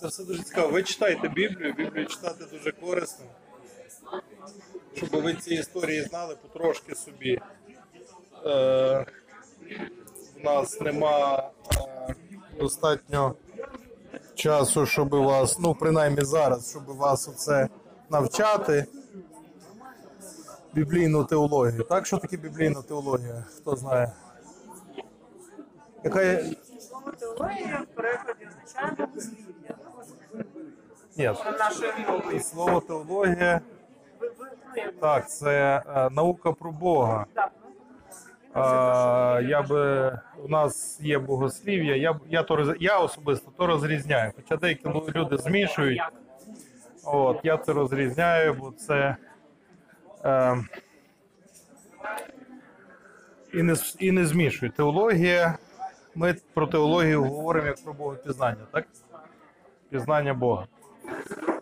Це все дуже цікаво. Ви читаєте Біблію, Біблію читати дуже корисно. Щоб ви ці історії знали потрошки собі. Е, в нас нема е, достатньо часу, щоб вас, ну принаймні зараз, щоб вас оце навчати. Біблійну теологію. Так, що таке біблійна теологія? Хто знає? Яка. Слово теорія в перекладі означає богослів'я. Ні, Нашою мовою. слово теологія. Ви, ви, ну, як Так, це е, наука про Бога. так, ну, я би у нас є богослів'я. Я б- я то роз- я особисто то розрізняю. Хоча деякі лу- люди змішують. От я це розрізняю, бо це е, і не і не змішую. Теологія. Ми про теологію говоримо як про богопізнання, так? Пізнання Бога.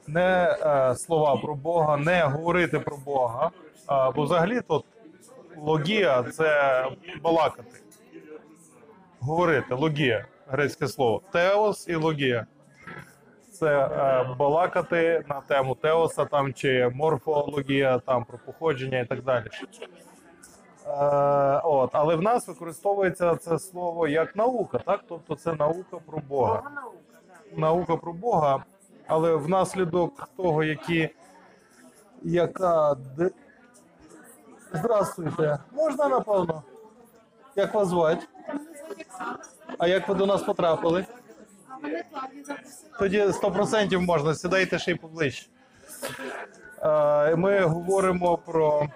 Не е, слова про Бога, не говорити про Бога. А, бо взагалі тут логія це балакати. Говорити, логія, грецьке слово. Теос і логія. Це е, балакати на тему теоса там чи морфологія, там про походження і так далі. Е, от, але в нас використовується це слово як наука, так? Тобто це наука про Бога Бога наука. да. наука про Бога, але внаслідок того, які яка Здравствуйте. Можна напевно? Як вас звати? А як ви до нас потрапили? Тоді 100% можна, сідайте ще й поближче. Е, Ми говоримо про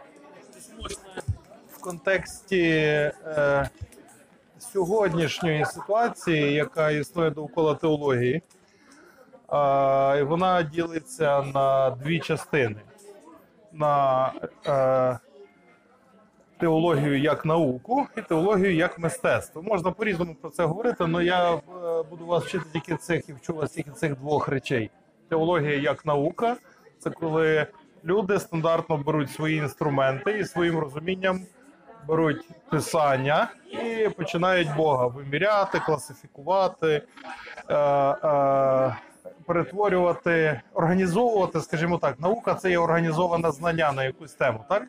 контексті е, сьогоднішньої ситуації, яка існує довкола теології. І вона ділиться на дві частини: на е, теологію як науку і теологію як мистецтво. Можна по-різному про це говорити, але я е, буду вас вчити тільки цих і вчу вас тільки цих двох речей. Теологія як наука це коли люди стандартно беруть свої інструменти і своїм розумінням беруть писання і починають Бога виміряти, класифікувати, е, е, перетворювати, організовувати, скажімо так, наука це є організоване знання на якусь тему, так?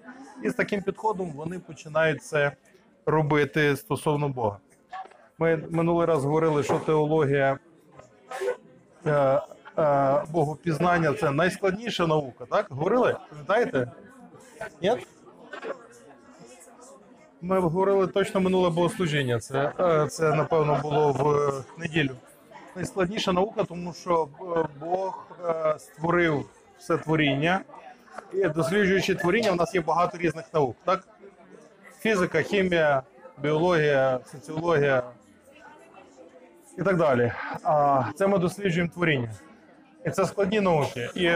І з таким підходом вони починають це робити стосовно Бога. Ми минулий раз говорили, що теологія е, е, богопізнання це найскладніша наука, так? Говорили? Пам'ятаєте? Ні? Ми говорили точно минуле богослужіння. Це, е, це напевно було в неділю. Найскладніша наука, тому що е, Бог е, створив все творіння, і досліджуючи творіння, у нас є багато різних наук. Так? Фізика, хімія, біологія, соціологія і так далі. А це ми досліджуємо творіння. І це складні науки. І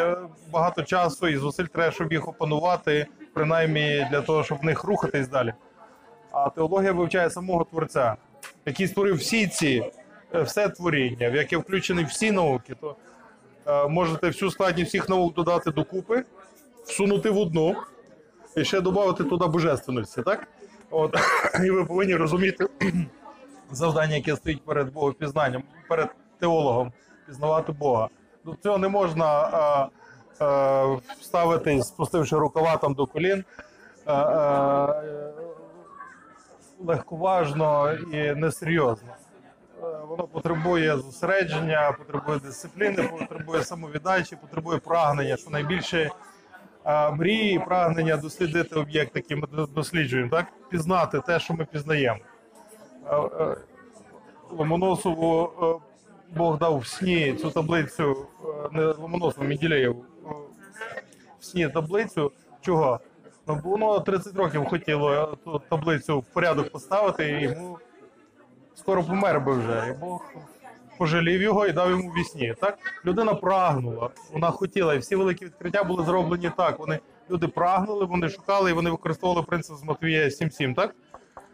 багато часу і зусиль треба, щоб їх опанувати, принаймні для того, щоб в них рухатись далі. А теологія вивчає самого творця, який створив всі ці е, все творіння, в яке включені всі науки. То е, можете всю складність всіх наук додати докупи, всунути в одну і ще додати туди божественності, так? От і ви повинні розуміти завдання, яке стоїть перед богопізнанням, перед теологом, пізнавати Бога. До цього не можна а, а, ставити, спустивши рукава там до колін. А, а, легковажно і несерйозно. Е, Воно потребує зосередження, потребує дисципліни, потребує самовіддачі, потребує прагнення, що найбільше е, мрії, прагнення дослідити об'єкт, який ми досліджуємо, так пізнати те, що ми пізнаємо. Е, Ломоносову Бог дав в сні цю таблицю, не Ломоносову, Менділеєву, е, в сні таблицю. Чого? Ну, воно 30 років хотіло ту таблицю в порядок поставити, і йому скоро помер би вже. І Бог пожалів його і дав йому в сні. Так? Людина прагнула, вона хотіла, і всі великі відкриття були зроблені так. Вони, люди прагнули, вони шукали, і вони використовували принцип з Матвія 7.7, так?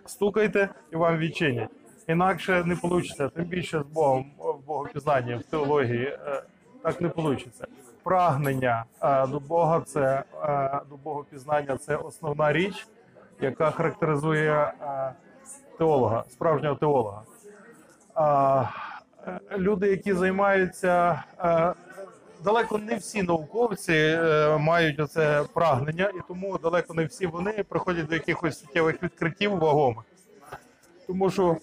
Стукайте і вам відчинять. Інакше не вийде, тим більше з Богом, в Богопізнанні, в теології, е, так не вийде. Прагнення до Бога, це до Богопізнання це основна річ, яка характеризує теолога, справжнього теолога. Люди, які займаються, далеко не всі науковці е, мають оце прагнення, і тому далеко не всі вони приходять до якихось суттєвих відкриттів вагомих. Тому що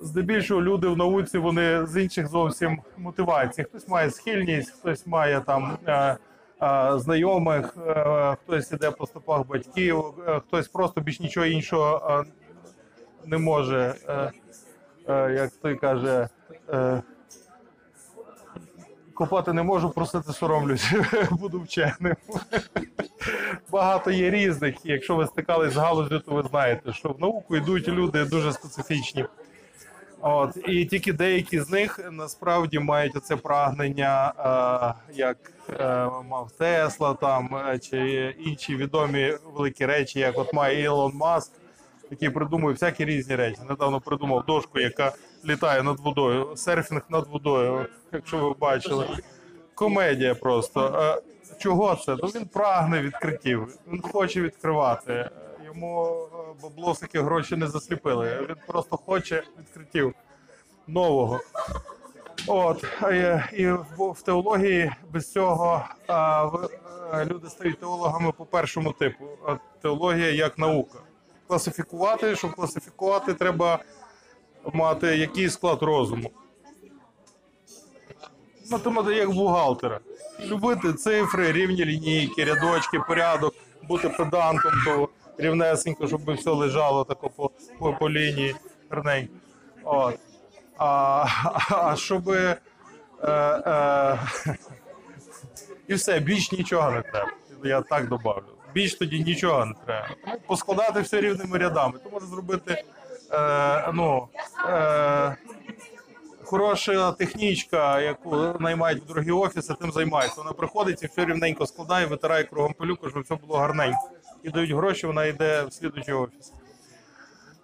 здебільшого люди в науці вони з інших зовсім мотивацій. Хтось має схильність, хтось має там е, е, знайомих, е, хтось іде по стопах батьків, е, хтось просто більш нічого іншого е, не може. Е, е, як той каже, е, копати не можу, просити соромлюсь, буду вченим. Багато є різних. Якщо ви стикались з галузю, то ви знаєте, що в науку йдуть люди дуже специфічні. От і тільки деякі з них насправді мають оце прагнення, е, як е, мав Тесла, там е, чи інші відомі великі речі, як от має Ілон Маск, який придумує всякі різні речі. Недавно придумав дошку, яка літає над водою, серфінг над водою, якщо ви бачили. Комедія просто. Е, Чого це? Ну він прагне відкриттів, він хоче відкривати. Йому е, баблосики гроші не засліпили. Він просто хоче відкриттів нового. От і в, теології без цього е, люди стають теологами по першому типу. Теологія як наука. Класифікувати, щоб класифікувати, треба мати який склад розуму. Математика як бухгалтера. Любити цифри, рівні лінійки, рядочки, порядок, бути педантом, то рівнесенько, щоб все лежало тако по, по, по лінії гарненько. От. А, а щоб. Е, е, і все, більш нічого не треба. Я так добавлю. Більш тоді нічого не треба. Тому поскладати все рівними рядами. То може зробити е, ну, е, хороша технічка, яку наймають в дорогі офіси, тим займається. Вона приходить і все рівненько складає, витирає кругом пилюку, щоб все було гарненько. І дають гроші, вона йде в слідуючий офіс.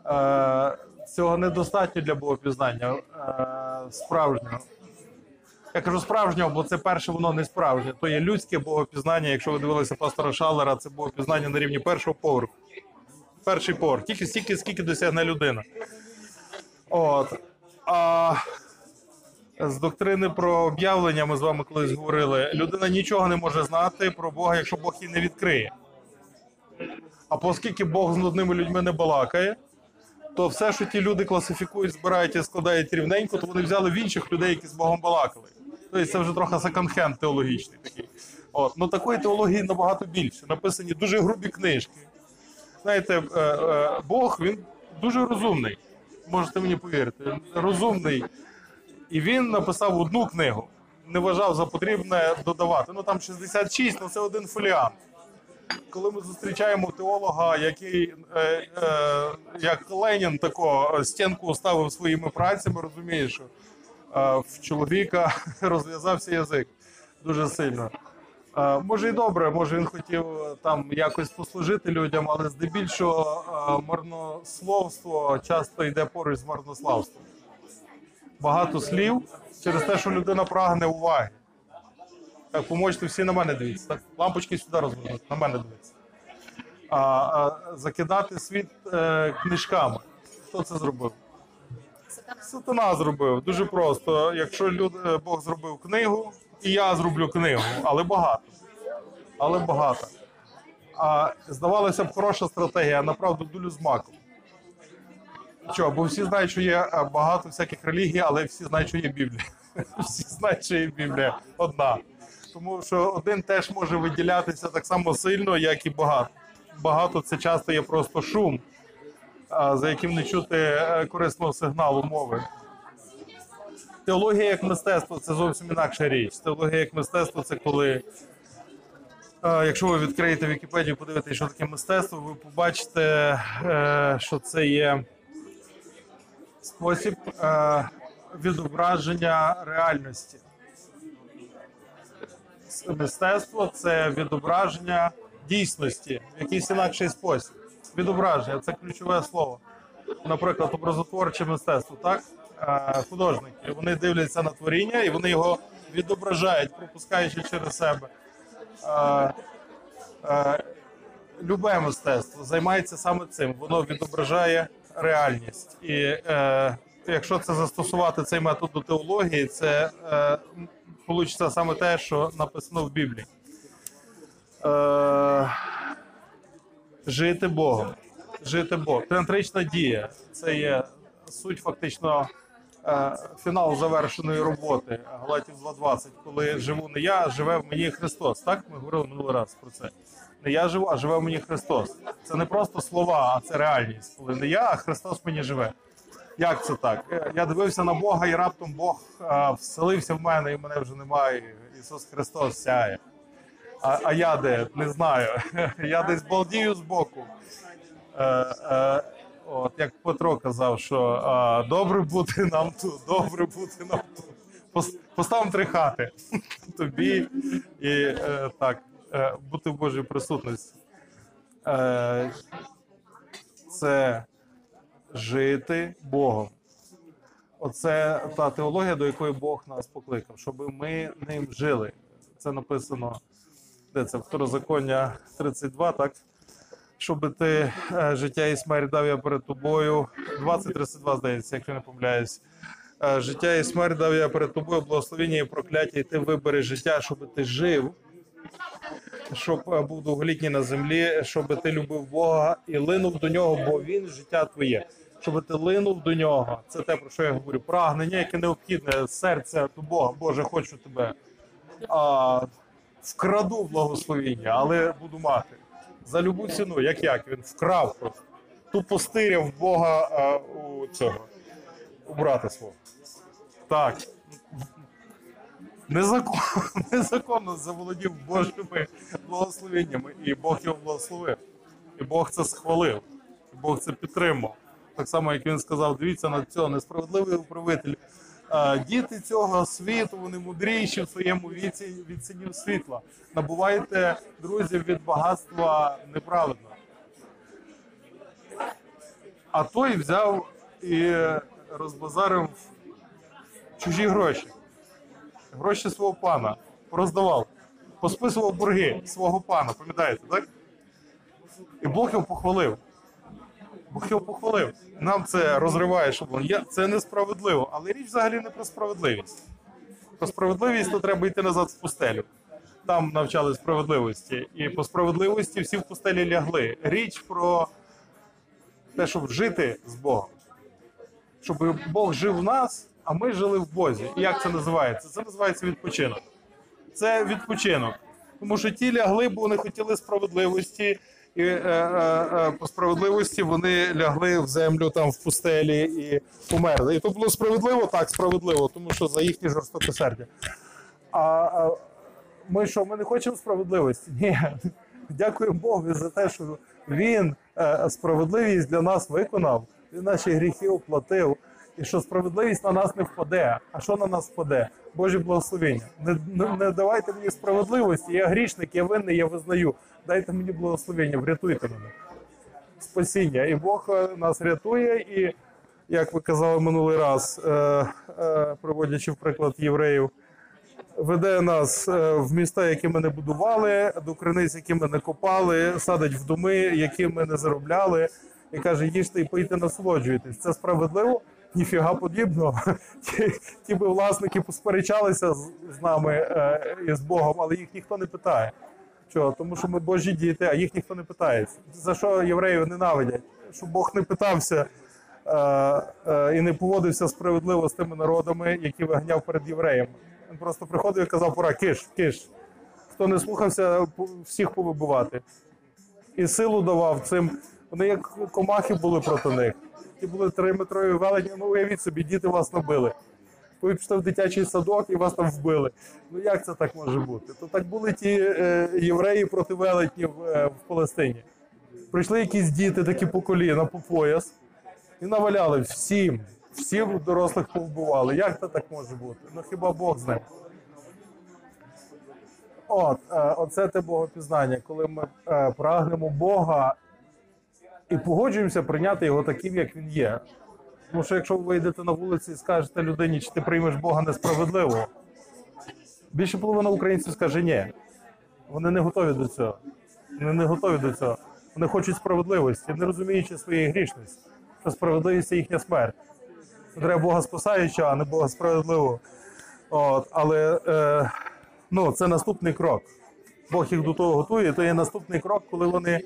Е, цього недостатньо для богопізнання е, справжнього. Я кажу справжнього, бо це перше, воно не справжнє. То є людське богопізнання. Якщо ви дивилися пастора Шалера, це богопізнання на рівні першого поверху. Перший поверх. Тільки стільки, скільки досягне людина. От. А з доктрини про об'явлення ми з вами колись говорили. Людина нічого не може знати про Бога, якщо Бог її не відкриє. А оскільки Бог з нудними людьми не балакає, то все, що ті люди класифікують, збирають і складають рівненько, то вони взяли в інших людей, які з Богом балакали. Тобто це вже трохи секонд-хенд теологічний такий. От. Ну такої теології набагато більше. Написані дуже грубі книжки. Знаєте, е, е, Бог він дуже розумний. Можете мені повірити. Розумний. І він написав одну книгу. Не вважав за потрібне додавати. Ну там 66, ну це один фоліант. Коли ми зустрічаємо теолога, який е, е, як Ленін тако стінку ставив своїми працями, розумієш, що е, в чоловіка розв'язався язик дуже сильно. Е, може і добре, може він хотів е, там якось послужити людям, але здебільшого е, марнословство часто йде поруч з марнославством. Багато слів через те, що людина прагне уваги. Так, поможете всі на мене дивіться. Так, лампочки сюди розвернути, на мене дивіться. А, а закидати світ е, книжками. Хто це зробив? Сатана зробив. Дуже просто. Якщо люд, е, Бог зробив книгу, і я зроблю книгу, але багато. Але багато. А здавалося б, хороша стратегія, направду дулю з маком. Чого? Бо всі знають, що є е, багато всяких релігій, але всі знають, що є Біблія. Всі знають, що є Біблія одна. Тому що один теж може виділятися так само сильно, як і багато. Багато це часто є просто шум, за яким не чути е, корисного сигналу мови. Теологія як мистецтво це зовсім інакша річ. Теологія як мистецтво це коли, е, якщо ви відкриєте Вікіпедію, подивитесь, що таке мистецтво, ви побачите, е, що це є спосіб відображення реальності. Мистецтво це відображення дійсності в якийсь інакший спосіб. Відображення це ключове слово. Наприклад, образотворче мистецтво, так? Художники вони дивляться на творіння і вони його відображають, пропускаючи через себе. Любе мистецтво займається саме цим. Воно відображає реальність. І е, якщо це застосувати цей метод до теології, це е, вийде саме те, що написано в Біблії. Е, жити Богом. Жити Богом. Театрична дія це є суть фактично е, фінал завершеної роботи Галатів 2.20, коли живу не я, а живе в мені Христос. Так ми говорили минулий раз про це. Не я живу, а живе в мені Христос. Це не просто слова, а це реальність. Коли не я, а Христос мені живе. Як це так? Е, Я дивився на Бога, і раптом Бог е, вселився в мене, і мене вже немає. Ісус Христос сяє. А, а я де? Не знаю. Я десь балдію збоку. Е, е, от, як Петро казав, що добре бути нам тут, добре бути нам тут. Пос- Поставимо три хати тобі і так, бути в Божій присутності. Це жити Богом. Оце та теологія, до якої Бог нас покликав, щоб ми ним жили. Це написано де це второзаконня 32, так? Щоб ти е, життя і смерть дав я перед тобою. 20-32, здається, якщо не помиляюсь. Е, життя і смерть дав я перед тобою, благословення і прокляття, і ти вибери життя, щоб ти жив, щоб е, був довголітній на землі, щоб ти любив Бога і линув до нього, бо він життя твоє. Щоб ти линув до нього. Це те, про що я говорю. Прагнення, яке необхідне, серце до Бога. Боже, хочу тебе. А, вкраду благословіння, але буду мати. За любу ціну, як як він вкрав просто. Тупо стиряв Бога а, у цього, у брата свого. Так. Незаконно, незаконно заволодів Божими благословеннями, і Бог його благословив. І Бог це схвалив, і Бог це підтримав. Так само, як він сказав, дивіться на цього несправедливий управитель. Діти цього світу, вони мудріші в своєму віці від синів світла. Набувайте друзів від багатства неправедно. А той взяв і розбазарив чужі гроші. Гроші свого пана роздавав, посписував борги свого пана, пам'ятаєте, так? І Бог його похвалив. Бог його похвалив. Нам це розриває шаблон. Я, це несправедливо, але річ взагалі не про справедливість. Про справедливість то треба йти назад в пустелю. Там навчали справедливості. І по справедливості всі в пустелі лягли. Річ про те, щоб жити з Богом. Щоб Бог жив в нас, а ми жили в Бозі. Як це називається? Це називається відпочинок. Це відпочинок. Тому що ті лягли, бо вони хотіли справедливості, і е, е, е, по справедливості вони лягли в землю там в пустелі і померли. І то було справедливо, так, справедливо, тому що за їхнє жорстокосердя. А, а ми що, ми не хочемо справедливості? Ні. Дякуємо Богу за те, що Він справедливість для нас виконав, він наші гріхи оплатив. І що справедливість на нас не впаде. А що на нас впаде? Божі благословення. Не, не, не давайте мені справедливості. Я грішник, я винний, я визнаю. Дайте мені благословення, врятуйте мене. Спасіння. І Бог е, нас рятує. І як ви казали минулий раз, е, е, приводячи в приклад євреїв, веде нас е, в міста, які ми не будували, до криниць, які ми не копали, садить в доми, які ми не заробляли, і каже: їжте і пийте, насолоджуйтесь. Це справедливо? Ніфіга подібного. Ті, ті би власники посперечалися з, з нами е, і з Богом, але їх ніхто не питає. Чого? Тому що ми Божі діти, а їх ніхто не питає. За що євреїв ненавидять? Щоб Бог не питався е, е, і не поводився справедливо з тими народами, які виганяв перед євреями. Він просто приходив і казав, пора, киш, киш. Хто не слухався, всіх повибивати. І силу давав цим. Вони як комахи були проти них. Ті були триметрові велені, ну уявіть собі, діти вас набили. Ви пішли в дитячий садок і вас там вбили. Ну як це так може бути? То так були ті е, євреї проти велетнів е, в Палестині. Прийшли якісь діти такі по коліна, по пояс, і наваляли всім, всіх дорослих повбивали. Як це так може бути? Ну хіба Бог з ним? От, е, оце те богопізнання, коли ми е, прагнемо Бога і погоджуємося прийняти його таким, як він є. Тому що якщо ви вийдете на вулиці і скажете людині, чи ти приймеш Бога несправедливо, більше половина українців скаже ні. Вони не готові до цього. Вони не готові до цього. Вони хочуть справедливості, не розуміючи своєї грішності, що справедливість їхня смерть. Треба Бога спасаючого, а не Бога справедливого. От, але е, ну, це наступний крок. Бог їх до того готує. То є наступний крок, коли вони,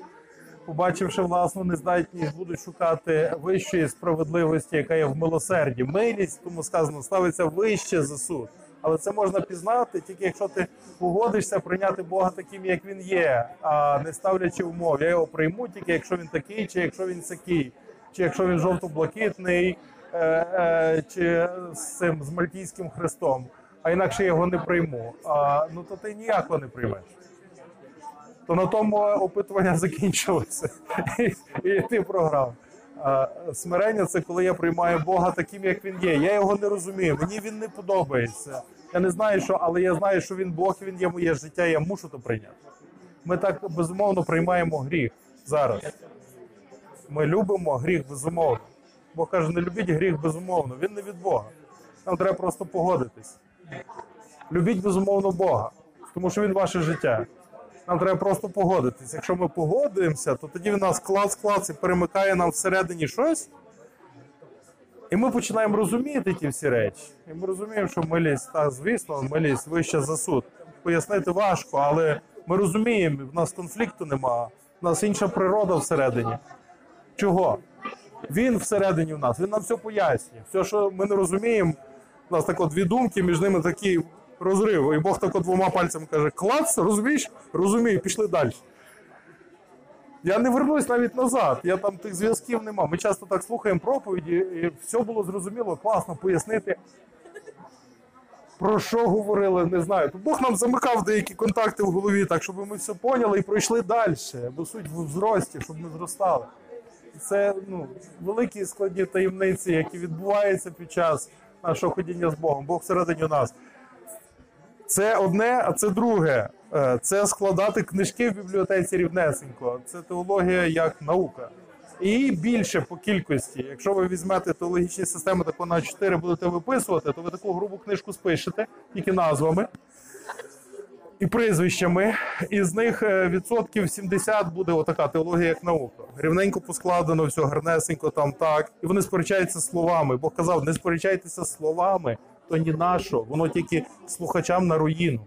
побачивши власну нездатність, будуть шукати вищої справедливості, яка є в милосерді. Милість, тому сказано, ставиться вище за суд. Але це можна пізнати тільки якщо ти погодишся прийняти Бога таким, як він є, а не ставлячи умов. Я його прийму тільки якщо він такий, чи якщо він сякий, чи якщо він жовто-блакитний, е, е, чи з цим з мальтійським хрестом. А інакше його не прийму. А, ну то ти ніякого не приймеш. То на тому опитування закінчилося, і, і ти програв. Смирення це коли я приймаю Бога таким, як він є. Я його не розумію. Мені він не подобається. Я не знаю, що, але я знаю, що він Бог, він є моє життя, я мушу то прийняти. Ми так безумовно приймаємо гріх зараз. Ми любимо гріх безумовно. Бог каже, не любіть гріх безумовно. Він не від Бога. Нам треба просто погодитись. Любіть безумовно Бога, тому що він ваше життя. Нам треба просто погодитись. Якщо ми погодуємося, то тоді він нас клац і перемикає нам всередині щось. І ми починаємо розуміти ті всі речі. І ми розуміємо, що милість, та звісно, милість вища за суд. Пояснити важко, але ми розуміємо, в нас конфлікту нема, в нас інша природа всередині. Чого? Він всередині в нас, він нам все пояснює. Все, що ми не розуміємо, у нас так от дві думки, між ними такий розрив. І Бог так двома пальцями каже: клац, розумієш? Розумію, пішли далі. Я не вернусь навіть назад. Я там тих зв'язків нема. Ми часто так слухаємо проповіді, і все було зрозуміло, класно пояснити. Про що говорили, не знаю. То Бог нам замикав деякі контакти в голові, так щоб ми все поняли і пройшли далі. Бо суть в зрості, щоб ми зростали. Це ну, великі складні таємниці, які відбуваються під час нашого ходіння з Богом. Бог всередині нас. Це одне, а це друге. Е, Це складати книжки в бібліотеці рівнесенько. Це теологія як наука. І більше по кількості. Якщо ви візьмете теологічні системи тако на 4 будете виписувати, то ви таку грубу книжку спишете, тільки назвами і прізвищами. І з них е, відсотків 70 буде отака теологія як наука. Рівненько поскладено, все гарнесенько там так. І вони сперечаються словами. Бог казав, не сперечайтеся словами, то ні на що. Воно тільки слухачам на руїну.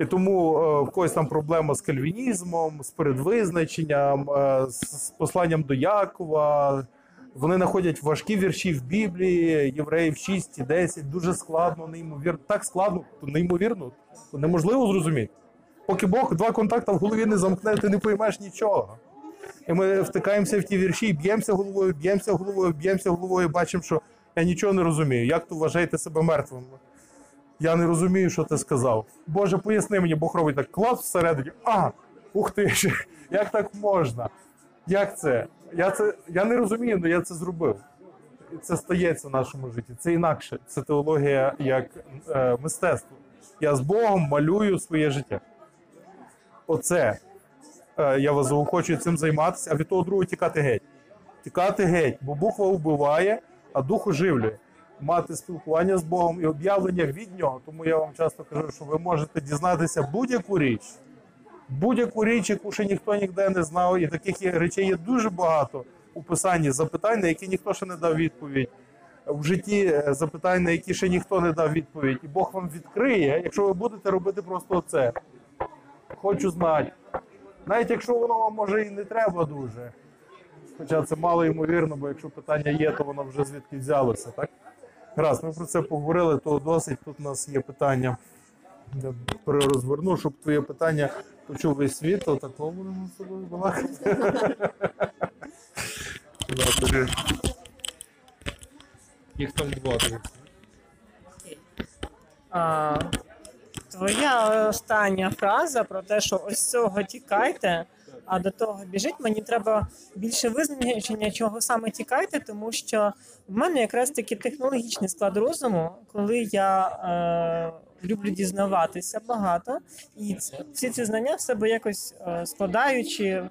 І тому е, в когось там проблема з кальвінізмом, з передвизначенням, е, з, посланням до Якова. Вони знаходять важкі вірші в Біблії, євреїв 6 і 10, дуже складно, неймовірно. Так складно, то неймовірно, то неможливо зрозуміти. Поки Бог два контакти в голові не замкне, ти не поймеш нічого. І ми втикаємося в ті вірші, б'ємося головою, б'ємося головою, б'ємося головою, бачимо, що я нічого не розумію. Як то вважаєте себе мертвим? Я не розумію, що ти сказав. Боже, поясни мені, Бог робить так клас всередині. А, ух ти, як так можна? Як це? Я це я не розумію, але я це зробив. Це стається в нашому житті. Це інакше. Це теологія як е, мистецтво. Я з Богом малюю своє життя. Оце е, я вас заохочую цим займатися, а від того другого тікати геть. Тікати геть, бо буква вбиває, а дух оживлює. Мати спілкування з Богом і об'явлення від нього. Тому я вам часто кажу, що ви можете дізнатися будь-яку річ, будь-яку річ, яку ще ніхто ніде не знав, і таких речей є дуже багато у писанні запитань, на які ніхто ще не дав відповідь. В житті е, запитань, на які ще ніхто не дав відповідь, і Бог вам відкриє, якщо ви будете робити просто це. Хочу знати. Навіть якщо воно вам може і не треба дуже. Хоча це мало ймовірно, бо якщо питання є, то воно вже звідки взялося, так? Раз, ми про це поговорили, то досить. Тут у нас є питання. Я перерозверну, щоб твоє питання почув весь світ, то такого будемо з тобою балакати. Їх там два твоя остання фраза про те, що ось цього тікайте, а до того біжить, мені треба більше визначення, чого саме тікайте, тому що в мене якраз таки технологічний склад розуму, коли я е, люблю дізнаватися багато, і всі ці знання в себе якось е, складаючи,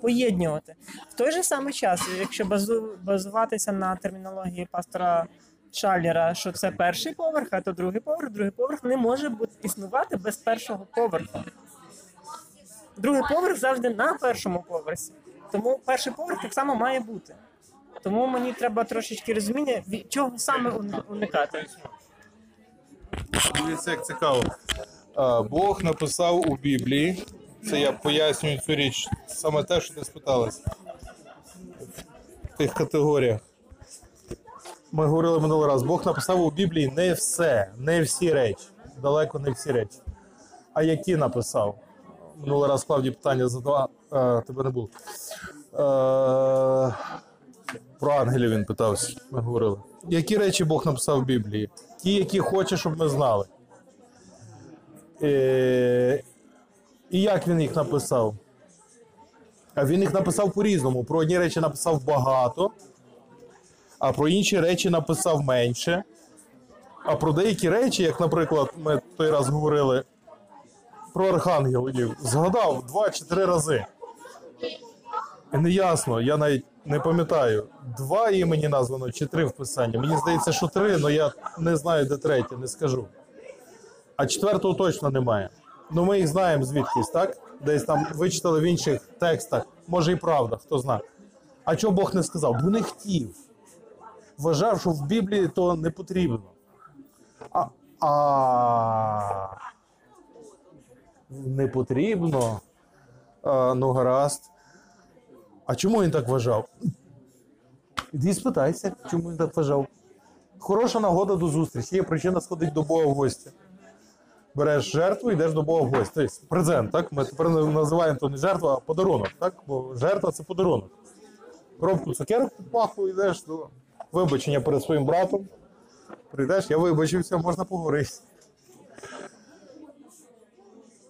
поєднувати. В той же самий час, якщо базу, базуватися на термінології пастора Шаллера, що це перший поверх, а то другий поверх. Другий поверх не може бути існувати без першого поверху. Другий поверх завжди на першому поверсі. Тому перший поверх так само має бути. Тому мені треба трошечки розуміння, від чого саме уни- уникати. Дивіться, як цікаво. Бог написав у Біблії. Це я пояснюю цю річ. Саме те, що ти спиталась. В тих категоріях. Ми говорили минулий раз. Бог написав у Біблії не все, не всі речі. Далеко не всі речі. А які написав? Минулий раз Клавді питання задав, а, тебе не було. Е, про ангелів він питався. Ми говорили. Які речі Бог написав в Біблії? Ті, які хоче, щоб ми знали. Е, і як він їх написав? А він їх написав по-різному. Про одні речі написав багато, а про інші речі написав менше. А про деякі речі, як, наприклад, ми той раз говорили про архангелів, згадав два чи три рази. І не ясно, я навіть не пам'ятаю, два імені названо чи три в писанні. Мені здається, що три, але я не знаю, де третє, не скажу. А четвертого точно немає. Ну ми їх знаємо звідкись, так? Десь там вичитали в інших текстах. Може і правда, хто знає. А чого Бог не сказав? Бо не хотів. Вважав, що в Біблії то не потрібно. А, а... не потрібно. А, ну, гаразд. А чому він так вважав? Іди спитайся, чому він так вважав. Хороша нагода до зустрічі. Є причина сходити до Бога в гості. Береш жертву і йдеш до Бога в гості. Тобто презент, так? Ми тепер називаємо то не жертва, а подарунок, так? Бо жертва це подарунок. Коробку цукерок під паху йдеш до вибачення перед своїм братом. Прийдеш, я вибачився, можна поговорити.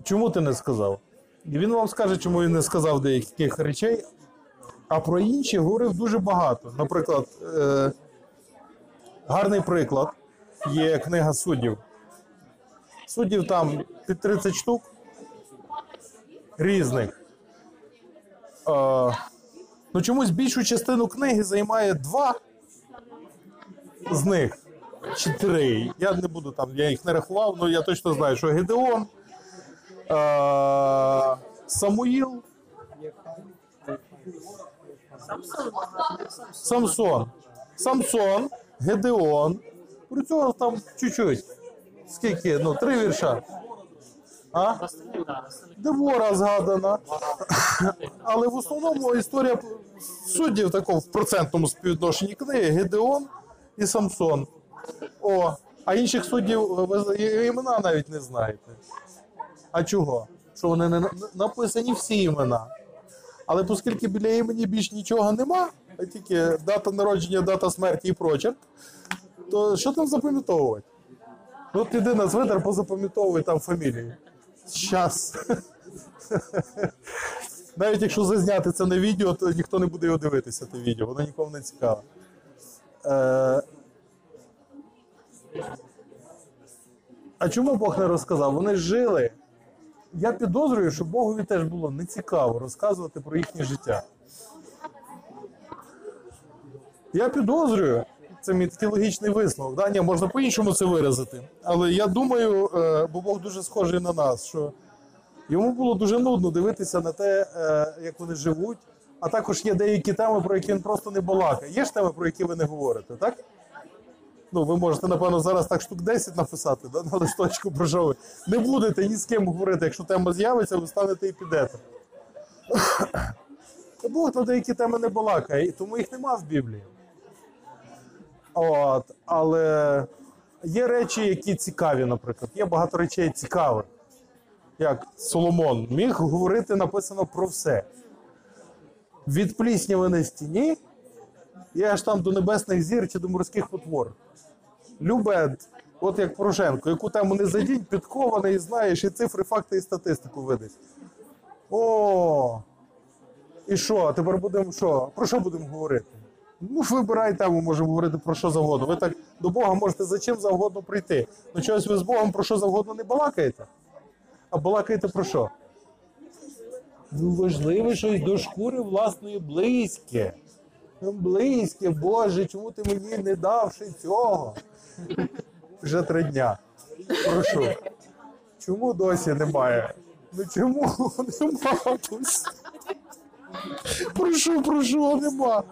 Чому ти не сказав? І він вам скаже, чому він не сказав деяких речей, а про інші говорив дуже багато. Наприклад, е, гарний приклад є книга суддів. Суддів там під 30 штук різних. Е, ну чомусь більшу частину книги займає два з них. Чи три. Я не буду там, я їх не рахував, але я точно знаю, що Гедеон, е, Самуїл, Самсон. Самсон, Гедеон. Про цього там чуть-чуть. Скільки? Ну, три вірша. А? Девора згадана. Але в основному історія суддів такого в процентному співвідношенні книги Гедеон і Самсон. О, а інших суддів імена навіть не знаєте. А чого? Що вони не написані всі імена. Але оскільки біля імені більш нічого нема, а тільки дата народження, дата смерті і прочерк, то що там запам'ятовувати? От піди на Твиттер, позапам'ятовуй там фамілії. Щас. Навіть якщо зазняти це на відео, то ніхто не буде його дивитися, те відео, воно нікому не цікаве. Е... А чому Бог не розказав? Вони жили. Я підозрюю, що Богові теж було нецікаво розказувати про їхнє життя. Я підозрюю, це мій такий логічний висновок. Да? Ні, можна по-іншому це виразити. Але я думаю, е, бо Бог дуже схожий на нас, що йому було дуже нудно дивитися на те, е, як вони живуть. А також є деякі теми, про які він просто не балакає. Є ж теми, про які ви не говорите, так? Ну, ви можете, напевно, зараз так штук 10 написати да, на листочку про. Не будете ні з ким говорити. Якщо тема з'явиться, ви станете і підете. Бог на деякі теми не балакає, і тому їх нема в Біблії. От, але є речі, які цікаві, наприклад. Є багато речей цікавих. Як Соломон міг говорити написано про все. Від плісняви на стіні і аж там до небесних зір чи до морських потвор. Любе, от як Порошенко, яку тему не задінь, підкований, знаєш, і цифри, факти, і статистику видасть. О! І що? Тепер будемо що? Про що будемо говорити? Ну, вибирай тему, можемо говорити про що завгодно. Ви так до Бога можете за чим завгодно прийти. Ну чогось ви з Богом про що завгодно не балакаєте. А балакаєте про що? Ну, важливе щось до шкури власної близьке. Близьке, Боже, чому ти мені не давши цього? Вже три дня. Прошу. Чому досі немає? Ну чому нема? Прошу, прошу, нема.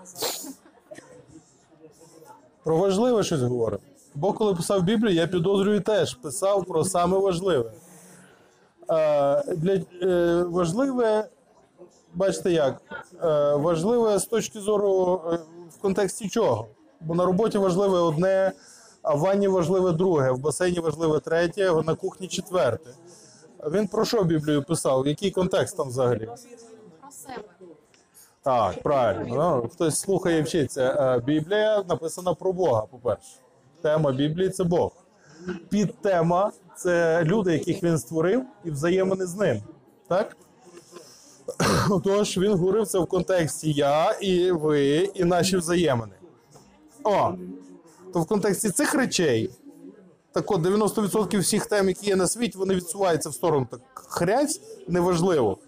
Про важливе щось говоримо. Бо коли писав Біблію, я підозрюю теж писав про саме важливе. Е, для, е, важливе, бачите як, е, важливе з точки зору е, в контексті чого? Бо на роботі важливе одне, а в ванні важливе друге, в басейні важливе третє, на кухні четверте. Він про що Біблію писав? Який контекст там взагалі? Про себе. Так, правильно. Ну, хтось слухає і вчиться. Е, Біблія написана про Бога, по-перше. Тема Біблії це Бог. Підтема це люди, яких він створив, і взаємини з ним. Так? Тож він говорив це в контексті я і ви, і наші взаємини. О, то в контексті цих речей, так от 90% всіх тем, які є на світі, вони відсуваються в сторону так хрясь, неважливо.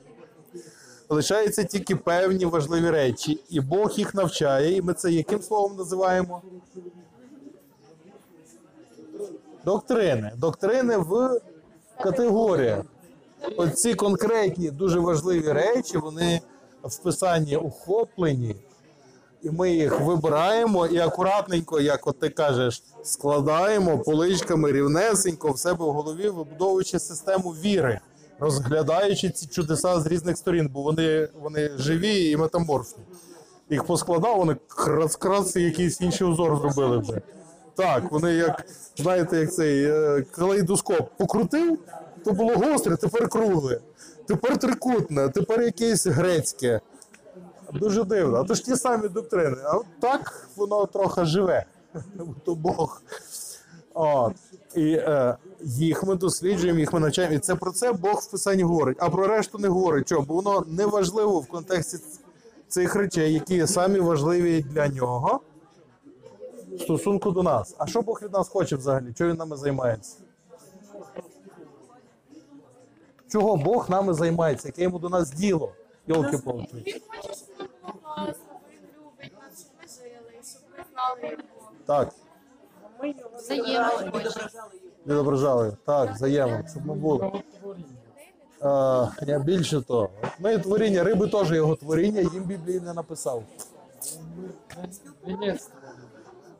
Лишаються тільки певні важливі речі, і Бог їх навчає. І ми це яким словом називаємо? Доктрини. Доктрини в категоріях. Оці конкретні, дуже важливі речі, вони в писанні охоплені, і ми їх вибираємо і акуратненько, як от ти кажеш, складаємо поличками рівнесенько в себе в голові, вибудовуючи систему віри, розглядаючи ці чудеса з різних сторін, бо вони, вони живі і метаморфні. Їх поскладав, вони крас-крас якийсь інший узор зробили вже. Так, вони як, знаєте, як цей е, калейдоскоп покрутив, то було гостре, тепер кругле, тепер трикутне, тепер якесь грецьке. Дуже дивно. А то ж ті самі доктрини. А от так воно трохи живе. То Бог. От. І е, їх ми досліджуємо, їх ми навчаємо. І це про це Бог в Писанні говорить. А про решту не говорить. Чому? Бо воно не важливо в контексті цих речей, які самі важливі для нього в стосунку до нас. А що Бог від нас хоче взагалі? Чого він нами займається? Чого Бог нами займається? Яке йому до нас діло? Йолки палки Він ми любить нас, щоб ми жили, щоб ми знали його. Так, Взаємно хоче. відображали. Так, взаємно, щоб ми були. А, я більше того. Ми творіння, риби теж його творіння, їм Біблії не написав.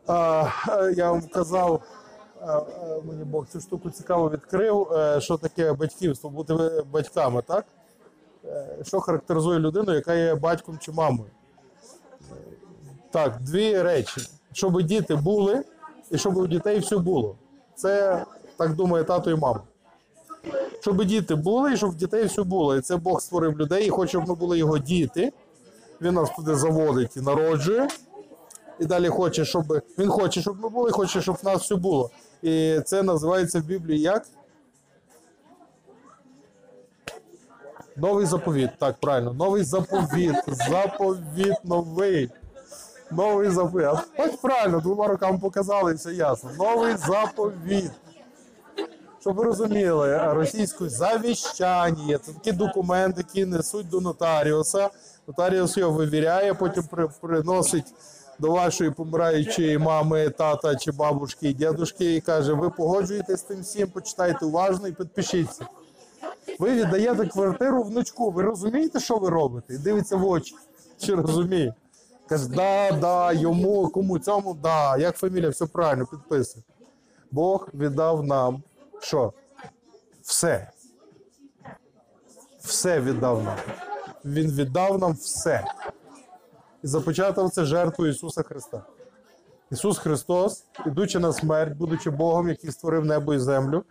А, е, я вам казав, е, е, мені Бог цю штуку цікаво відкрив, е, що таке батьківство, бути ви- батьками, так? Е, Що характеризує людину, яка є батьком чи мамою? Так, дві речі: щоб діти були, і щоб у дітей все було. Це так думає тато і мама. Щоб діти були, і щоб в дітей все було. І це Бог створив людей і хоче, щоб ми були його діти. Він нас туди заводить і народжує. І далі хоче, щоб він хоче, щоб ми були, хоче, щоб в нас все було. І це називається в Біблії як? Новий заповіт. Так, правильно. Новий заповіт. Заповіт новий. Новий заповіт. Хоч правильно, двома руками показали, і все ясно. Новий заповіт. Щоб ви розуміли, російською завіщання це такі документи, які несуть до нотаріуса. Нотаріус його вивіряє, потім при, приносить до вашої помираючої мами, тата чи бабушки і дідушки і каже: ви погоджуєтесь з тим всім, почитайте уважно і підпишіться. Ви віддаєте квартиру внучку. Ви розумієте, що ви робите? І дивиться в очі. Чи розуміє? Каже, да, да, йому, кому цьому, да. Як фамілія, все правильно, підписує. Бог віддав нам що? Все. Все віддав нам. Він віддав нам все. І започатав це жертву Ісуса Христа. Ісус Христос, ідучи на смерть, будучи Богом, який створив небо і землю,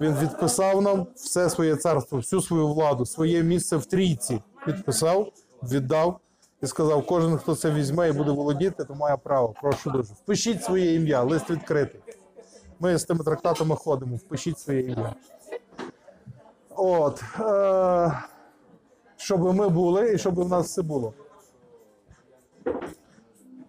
Він відписав нам все своє царство, всю свою владу, своє місце в трійці. Відписав, віддав і сказав: кожен, хто це візьме і буде володіти, то має право. Прошу дуже. Впишіть своє ім'я, лист відкритий. Ми з тими трактатами ходимо, впишіть своє ім'я. От. Е- щоб ми були і щоб в нас все було.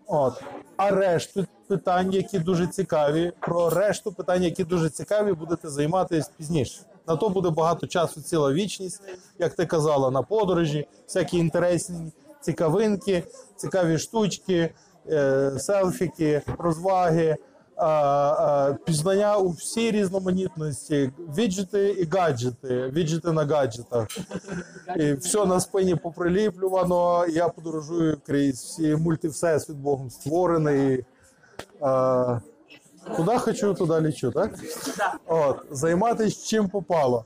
От. А решту питань, які дуже цікаві, про решту питань, які дуже цікаві, будете займатися пізніше. На то буде багато часу, ціла вічність, як ти казала, на подорожі, всякі інтересні цікавинки, цікаві штучки, е, селфіки, розваги, пізнання у всій різноманітності, віджити і гаджети, віджити на гаджетах. І все на спині поприліплювано. Я подорожую крізь всі мультивсесвіт Богом створений. Куди хочу, туди лічу, так? От, займатися чим попало.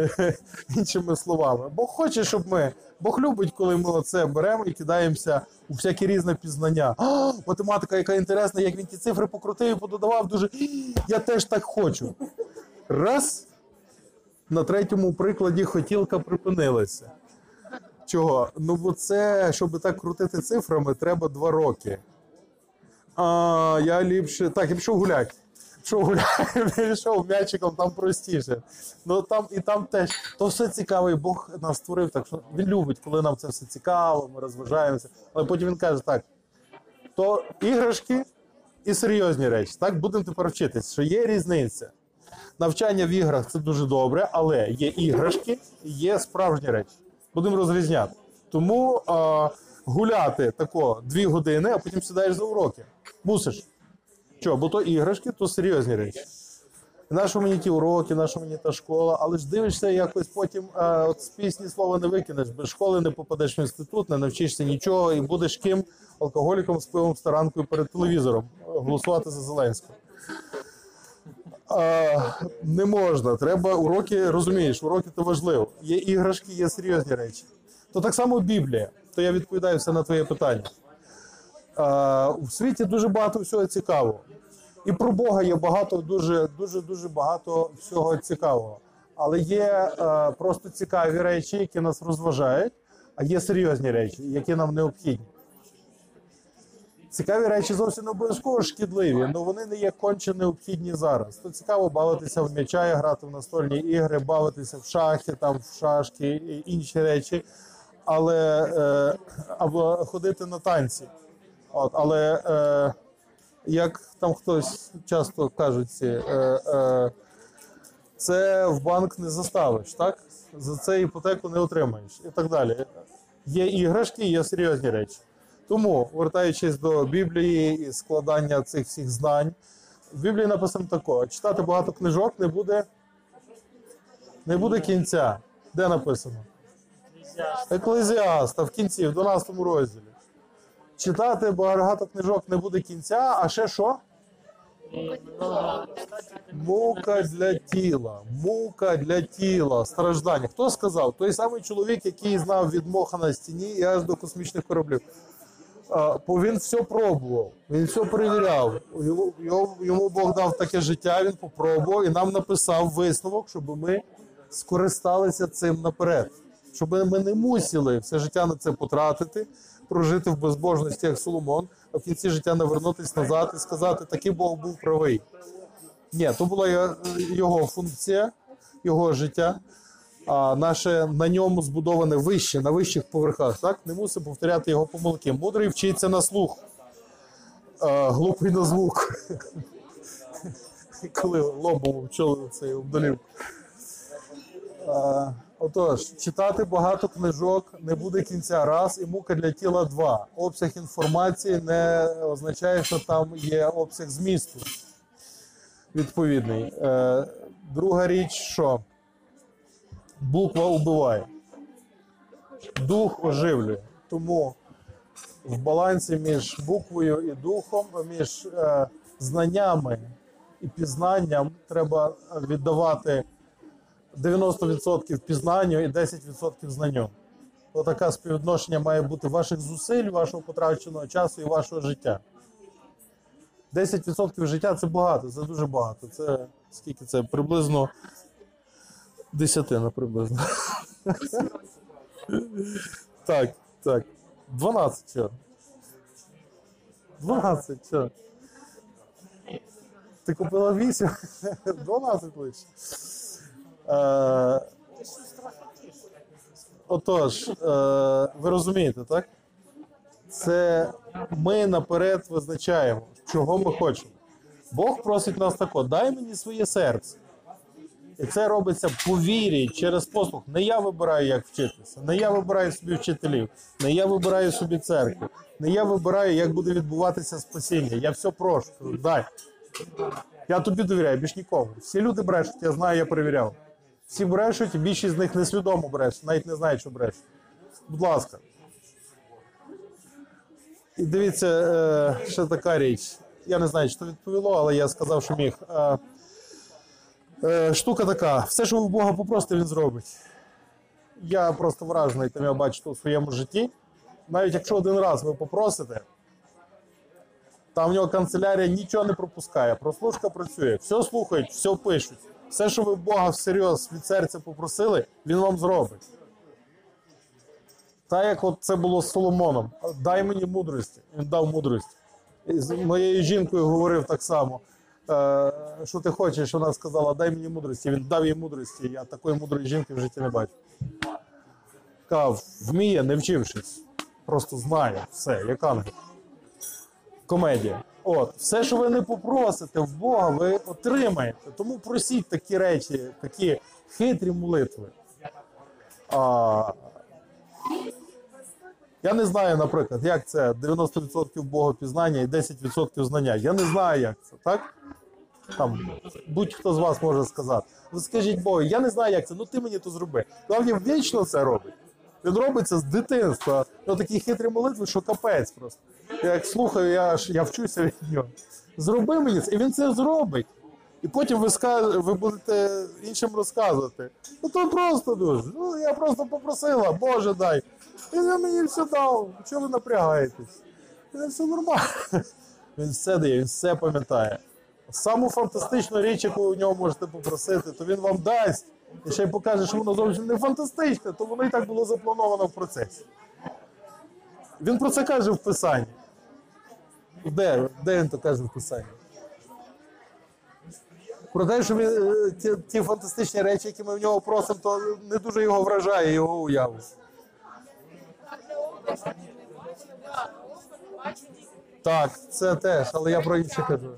Іншими словами. Бог хоче, щоб ми. Бог любить, коли ми оце беремо і кидаємося у всякі різне пізнання. А, математика, яка інтересна, як він ті цифри покрутив і пододавав, дуже. Я теж так хочу. Раз. На третьому прикладі хотілка припинилася. Чого? Ну, бо це, щоб так крутити цифрами, треба два роки. А, я ліпше. Так, я пішов гуляти. Пішов гуляти, пішов м'ячиком, там простіше. Ну там і там теж то все цікаво, і Бог нас створив, так що він любить, коли нам це все цікаво, ми розважаємося. Але потім він каже: так, то іграшки і серйозні речі. Так, будемо тепер вчитись, що є різниця. Навчання в іграх це дуже добре, але є іграшки є справжні речі. Будемо розрізняти. Тому а, гуляти тако дві години, а потім сідаєш за уроки. Мусиш. Чого? Бо то іграшки, то серйозні речі. Нащо мені ті уроки, нащо мені та школа, але ж дивишся, якось потім е, от з пісні слова не викинеш. Без школи не попадеш в інститут, не навчишся нічого, і будеш ким алкоголіком з пивом старанкою перед телевізором голосувати за Зеленського. А, не можна. Треба уроки, розумієш, уроки то важливо. Є іграшки, є серйозні речі. То так само Біблія. То я відповідаю все на твоє питання. У світі дуже багато всього цікавого. І про Бога є багато, дуже, дуже, дуже багато всього цікавого. Але є просто цікаві речі, які нас розважають, а є серйозні речі, які нам необхідні. Цікаві речі зовсім не обов'язково шкідливі, але вони не є конче необхідні зараз. То цікаво бавитися в м'яча, грати в настольні ігри, бавитися в шахи, там в шашки і інші речі, але е, або ходити на танці. От, але е, як там хтось часто кажуть, ці, е, е, це в банк не заставиш, так? За це іпотеку не отримаєш і так далі. Є іграшки, є серйозні речі. Тому, вертаючись до Біблії і складання цих всіх знань, в Біблії написано тако: читати багато книжок не буде, не буде кінця. Де написано? Еклезіаста в кінці, в 12 розділі. Читати багато книжок не буде кінця, а ще що? Мука для тіла, мука для тіла, страждання. Хто сказав? Той самий чоловік, який знав від моха на стіні і аж до космічних кораблів. Бо він все пробував, він все перевіряв. Йому, йому Бог дав таке життя, він попробував і нам написав висновок, щоб ми скористалися цим наперед. Щоб ми не мусили все життя на це потратити, прожити в безбожності, як Соломон, а в кінці життя не вернутися назад і сказати, такий Бог був правий. Ні, то була його- функція, його життя. А наше на ньому збудоване вище, на вищих поверхах. Так не мусить повторяти його помилки. Мудрий вчиться на слух, а, глупий на звук. Коли лобом вчили цей обдолів. Отож, читати багато книжок не буде кінця раз і мука для тіла два. Обсяг інформації не означає, що там є обсяг змісту відповідний. Е, друга річ, що буква убиває, дух оживлює. Тому в балансі між буквою і духом, між е, знаннями і пізнанням треба віддавати 90% пізнанню і 10% знанню. Отаке співвідношення має бути ваших зусиль, вашого потраченого часу і вашого життя. 10% життя це багато, це дуже багато. Це скільки це? Приблизно десятина приблизно. Так, так. 12 що? 12 що? Ти купила 8? 12 лише. Е, Отож, е, ви розумієте, так? Це ми наперед визначаємо, чого ми хочемо. Бог просить нас тако, дай мені своє серце. І це робиться по вірі через послух. Не я вибираю, як вчитися, не я вибираю собі вчителів, не я вибираю собі церкву, не я вибираю, як буде відбуватися спасіння. Я все прошу, дай. Я тобі довіряю, більш нікому. Всі люди брешуть, я знаю, я перевіряв. Всі брешуть, більшість з них несвідомо брешуть, навіть не знають, що брешуть. Будь ласка. І дивіться, е, ще така річ. Я не знаю, то відповіло, але я сказав, що міг. Е, е, штука така: все, що ви в Бога попросите, він зробить. Я просто вражений, тим я бачу то в своєму житті. Навіть якщо один раз ви попросите, там в нього канцелярія нічого не пропускає, прослушка працює, все слухають, все пишуть. Все, що ви Бога всерйоз від серця попросили, він вам зробить. Так як от це було з Соломоном. Дай мені мудрості. Він дав мудрість. І з моєю жінкою говорив так само. Е, що ти хочеш? Вона сказала, дай мені мудрості. Він дав їй мудрості. Я такої мудрої жінки в житті не бачу. Кав, вміє, не вчившись. Просто знає все, як ангел. Комедія. От, все, що ви не попросите в Бога, ви отримаєте. Тому просіть такі речі, такі хитрі молитви. А, я не знаю, наприклад, як це 90% богопізнання і 10% знання. Я не знаю, як це, так? Там будь-хто з вас може сказати. Ну скажіть Богу, я не знаю, як це, ну ти мені то зроби. Главні вічно це робить. Він робить це з дитинства. Ну такі хитрі молитви, що капець просто. Я як слухаю, я, ж- я вчуся від нього. Зроби мені це, і він це зробить. І потім ви, скаж, ви будете іншим розказувати. Ну то просто дуже. Ну я просто попросила, Боже дай. І він мені все дав. Чого ви напрягаєтесь? І все нормально. Він все дає, він все пам'ятає. Саму фантастичну річ, яку у нього можете попросити, то він вам дасть. І ще й покаже, що воно зовсім не фантастичне, то воно і так було заплановано в процесі. Він про це каже в Писанні. Де, де він то каже в Писанні? Про те, що він, е, ті, ті фантастичні речі, які ми в нього просимо, то не дуже його вражає його уяву. Так це теж, але я про інше кажу.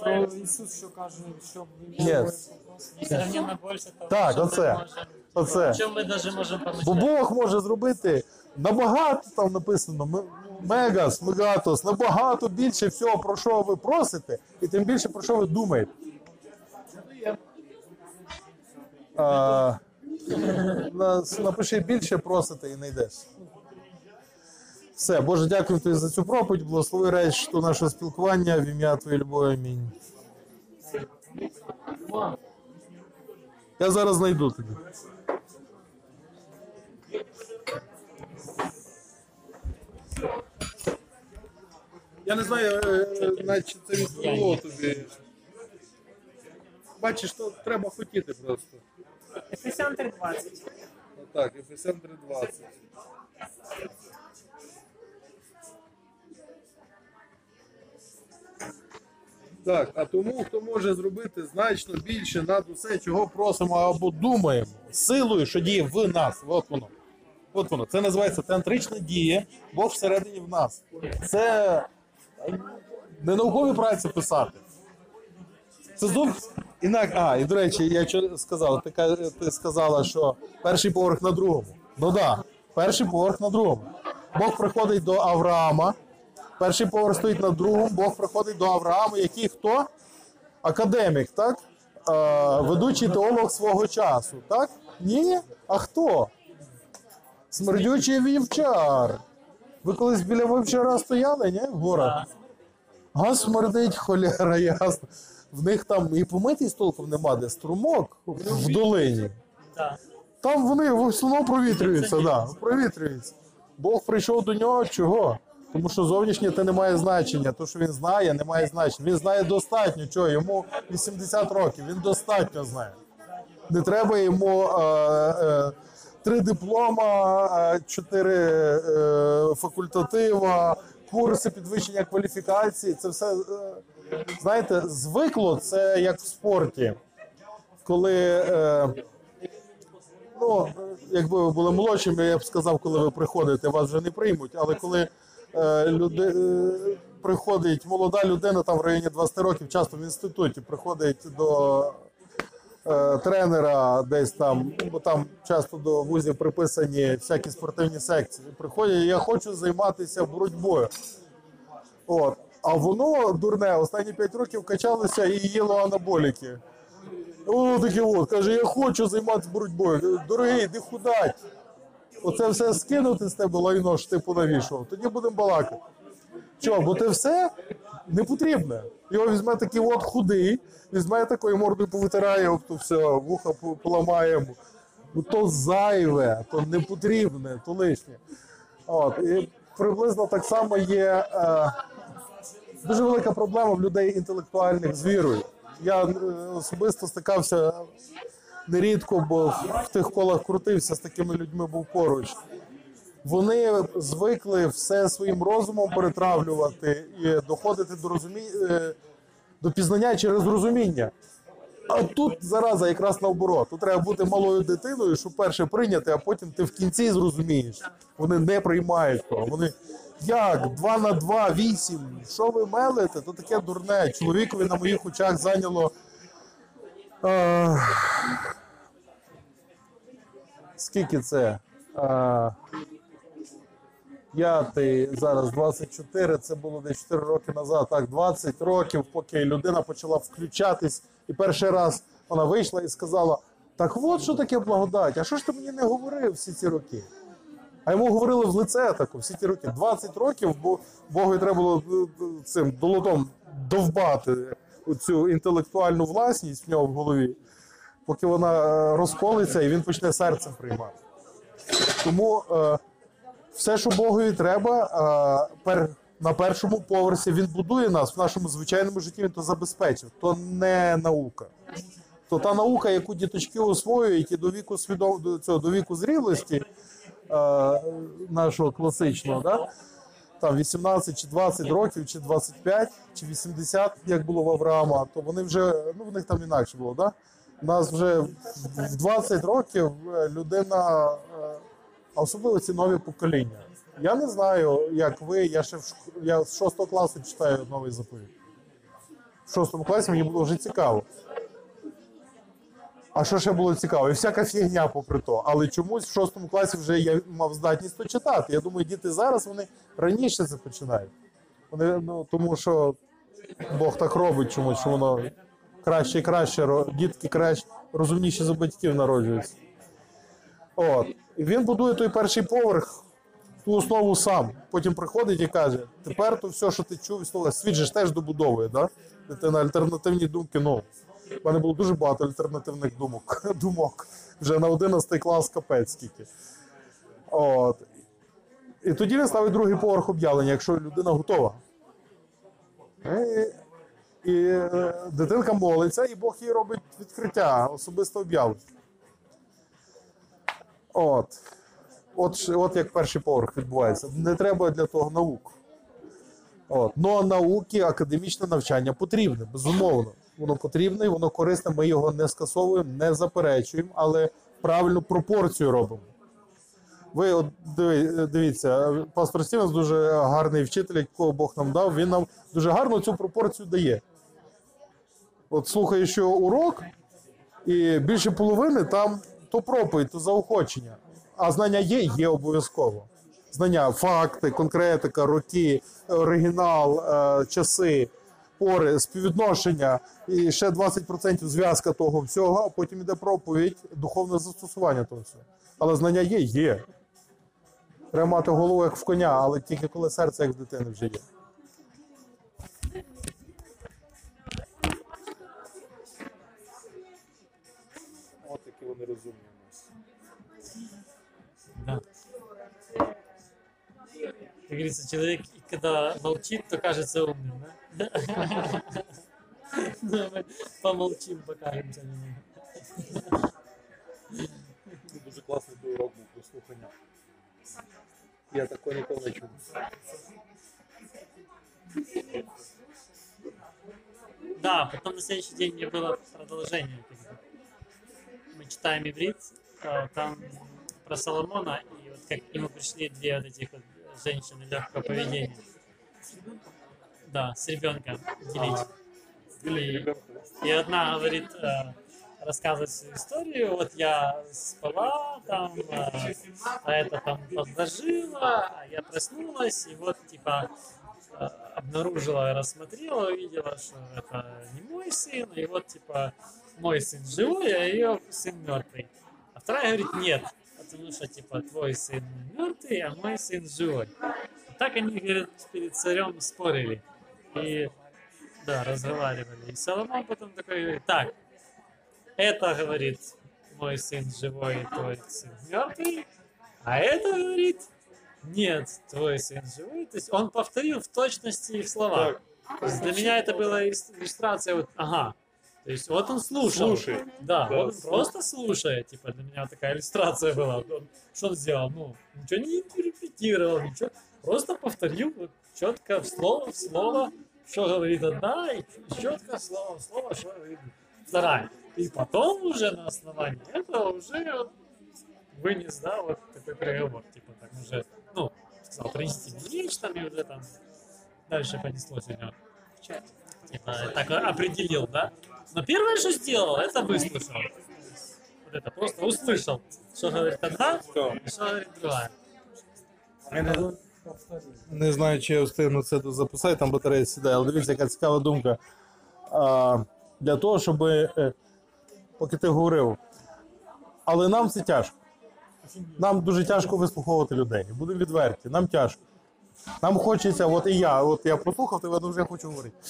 Про Ісус, що каже, щоб Yes. Несравненно більше того, Так, що ми оце. можемо. Оце. Що ми навіть можемо Бо помічати. Бог може зробити набагато там написано м- мегас, мегатос, набагато більше всього, про що ви просите, і тим більше про що ви думаєте. А, нас- напиши більше просите і не йдеш. Все, Боже, дякую тобі за цю проповідь. Благослови решту нашого спілкування в ім'я Твоєї любові. Амінь. Я зараз знайду тобі. Я не знаю, е, наче це відповіло тобі. Бачиш, то треба хотіти просто. Ефесян 3.20. Так, ФСН 320. Так, а тому, хто може зробити значно більше над усе, чого просимо або думаємо, силою, що діє в нас. От воно. От воно. Це називається тантрична дія, Бог всередині в нас. Це не наукові праці писати. Це зовсім інак. А, і до речі, я що сказав, ти, ти сказала, що перший поверх на другому. Ну так, да, перший поверх на другому. Бог приходить до Авраама. Перший поверх стоїть на другому, Бог приходить до Авраама, який хто? Академік, так? Е, ведучий теолог свого часу, так? Ні? А хто? Смердючий вівчар. Ви колись біля вівчара стояли, ні? В горах? Га смердить холєра, ясно. В них там і помитись толком нема, де струмок в долині. Там вони в основному провітрюються, да, провітрюються. Бог прийшов до нього чого? Тому що зовнішнє те не має значення. То, що він знає, не має значення. Він знає достатньо чого. Йому 80 років, він достатньо знає. Не треба йому е, е, три диплома, е, чотири е, факультатива, курси підвищення кваліфікації. Це все, е, знаєте, звикло це як в спорті. Коли е, Ну, якби ви були молодшими, я б сказав, коли ви приходите, вас вже не приймуть. Але коли люди, е, приходить молода людина, там в районі 20 років, часто в інституті приходить до е, тренера десь там, бо там часто до вузів приписані всякі спортивні секції. Приходять, я хочу займатися боротьбою. От. А воно дурне, останні 5 років качалося і їло анаболіки. О, таке от, каже, я хочу займатися боротьбою. Дорогий, іди худать. Оце все скинути з тебе лайно, що ти понавішував. Тоді будемо балакати. Чого, бо ти все не потрібне. Його візьме такий от худий, візьме такою мордою повитирає, об то все, вуха по- поламає. Ну то зайве, то не потрібне, то лишнє. От, і приблизно так само є е, дуже велика проблема в людей інтелектуальних з вірою. Я е, особисто стикався нерідко, бо в тих колах крутився з такими людьми був поруч. Вони звикли все своїм розумом перетравлювати і доходити до розуміння до пізнання через розуміння. А тут зараза якраз наоборот. Тут треба бути малою дитиною, щоб перше прийняти, а потім ти в кінці зрозумієш. Вони не приймають того. Вони як? Два на два, вісім. Що ви мелите? То таке дурне. Чоловікові на моїх очах зайняло. Е, скільки це? Е, П'ятий, зараз 24, це було десь 4 роки назад. Так, 20 років, поки людина почала включатись, і перший раз вона вийшла і сказала: Так от що таке благодать, а що ж ти мені не говорив всі ці роки? А йому говорили в лице таку всі ті роки. 20 років, бо Богу треба було е, е, цим долотом довбати цю інтелектуальну власність в нього в голові, поки вона е, розколиться і він почне серцем приймати. Тому е, все, що Богові треба, е, пер, на першому поверсі він будує нас в нашому звичайному житті, він то забезпечив. То не наука. То та наука, яку діточки освоюють і до віку свідом до цього до віку зрілості е, нашого класичного, да? Там 18 чи 20 років, чи 25, чи 80, як було в Авраама, то вони вже, ну в них там інакше було, да? У нас вже в в 20 років е, людина, е, особливо ці нові покоління. Я не знаю, як ви, я ще в я з 6 класу читаю новий заповідь. В 6 класі мені було вже цікаво. А що ще було цікаво? І всяка фігня попри то. Але чомусь в шостому класі вже я мав здатність то читати. Я думаю, діти зараз вони раніше це починають. Вони, ну, тому що Бог так робить чомусь, що воно краще і краще, дітки краще, розумніші за батьків народжуються. От. І він будує той перший поверх, ту основу сам. Потім приходить і каже: тепер то все, що ти чув, світ же ж теж добудовує, да? Дитина альтернативні думки. Ну, в мене було дуже багато альтернативних думок. думок. Вже на 11 клас капець скільки. От. І тоді він ставить другий поверх об'явлення, якщо людина готова. І, і е, дитинка молиться, і Бог їй робить відкриття, особисте об'явлення. От. От, от як перший поверх відбувається. Не треба для того наук. От. Ну науки, академічне навчання потрібне, безумовно. Воно потрібне, воно корисне. Ми його не скасовуємо, не заперечуємо, але правильну пропорцію робимо. Ви от дивіться, пастор Стівенс дуже гарний вчитель, якого Бог нам дав. Він нам дуже гарно цю пропорцію дає. От слухаєш що урок, і більше половини там то проповідь, то заохочення. А знання є, є обов'язково. Знання, факти, конкретика, роки, оригінал, е, часи, пори, співвідношення і ще 20% зв'язка того всього, а потім іде проповідь, духовне застосування того всього. Але знання є, є. Треба мати голову як в коня, але тільки коли серце як в дитини вже є. От такі вони розумні у нас. Как говорится, человек, когда молчит, то кажется умным, да? Ну, мы Помолчим, покажемся немного. Дуже класний той урок був про слухання. Я такого ніколи не чув. Да, потом на следующий день мне было продолжение. Мы читаем иврит, а, там про Соломона, и вот как к нему пришли две вот этих вот женщины легкого поведения. Да, с ребенком делить. И, и одна говорит, э, рассказывает свою историю, вот я спала там, э, а это там подложила, а я проснулась, и вот типа э, обнаружила, рассмотрела, увидела, что это не мой сын, и вот типа мой сын живой, а ее сын мертвый. А вторая говорит, нет, потому что типа твой сын мертвый, а мой сын живой. Так они, говорят, перед царем спорили. И Да, разговаривали. И Соломон потом такой говорит, так, это говорит мой сын живой, твой сын мертвый, а это говорит, нет, твой сын живой. То есть он повторил в точности их слова. То есть для меня это была иллюстрация, вот, ага, то есть вот он слушал. Слушай. Да, Да, он просто слушает, типа для меня такая иллюстрация была. Он- что он сделал? Ну, ничего не интерпретировал, ничего, просто повторил вот, четко слово в слово, что говорит одна, и четко слово в слово, что говорит вторая. И потом уже на основании этого уже он вынес, да, вот такой приговор, типа так уже, ну, сказал, принести там, и уже там дальше понеслось у него. Типа, так определил, да? Но первое, что сделал, это выслушал. Вот это, просто услышал, что говорит одна, и что говорит другая. Я не, не знаю, чи я встигну це тут записати, там батарея сідає, але дивіться, яка цікава думка. А, для того, щоб, е, поки ти говорив, але нам це тяжко. Нам дуже тяжко вислуховувати людей. Будемо відверті, нам тяжко. Нам хочеться, от і я, от я послухав тебе, вже хочу говорити.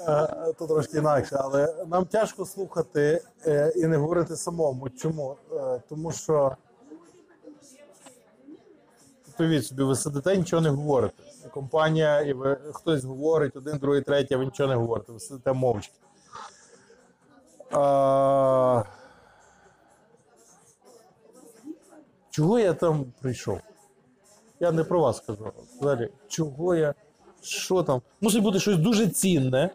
Е, То трошки інакше, але нам тяжко слухати е, і не говорити самому. Чому? Е, Тому що Уявіть собі, ви сидите, нічого не говорите. Компанія, і ви хтось говорить, один, другий, третій, а ви нічого не говорите, ви сидите мовчки. А... Чого я там прийшов? Я не про вас кажу. Взагалі, чого я, що там? Мусить бути щось дуже цінне,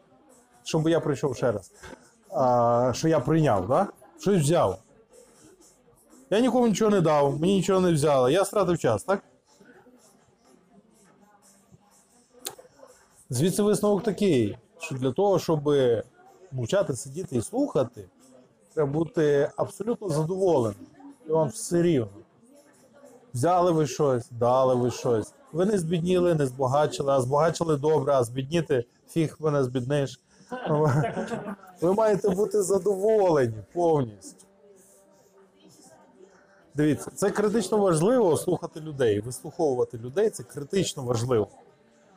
щоб я прийшов ще раз. А, що я прийняв, да? щось взяв. Я нікому нічого не дав, мені нічого не взяли. Я стратив час, так? Звідси висновок такий, що для того, щоб мовчати, сидіти і слухати, треба бути абсолютно задоволеним. І вам все рівно. Взяли ви щось, дали ви щось. Ви не збідніли, не збагачили, а збагачили добре, а збідніти фіг мене збідниш. Ви маєте бути задоволені повністю. Дивіться, це критично важливо слухати людей, вислуховувати людей це критично важливо.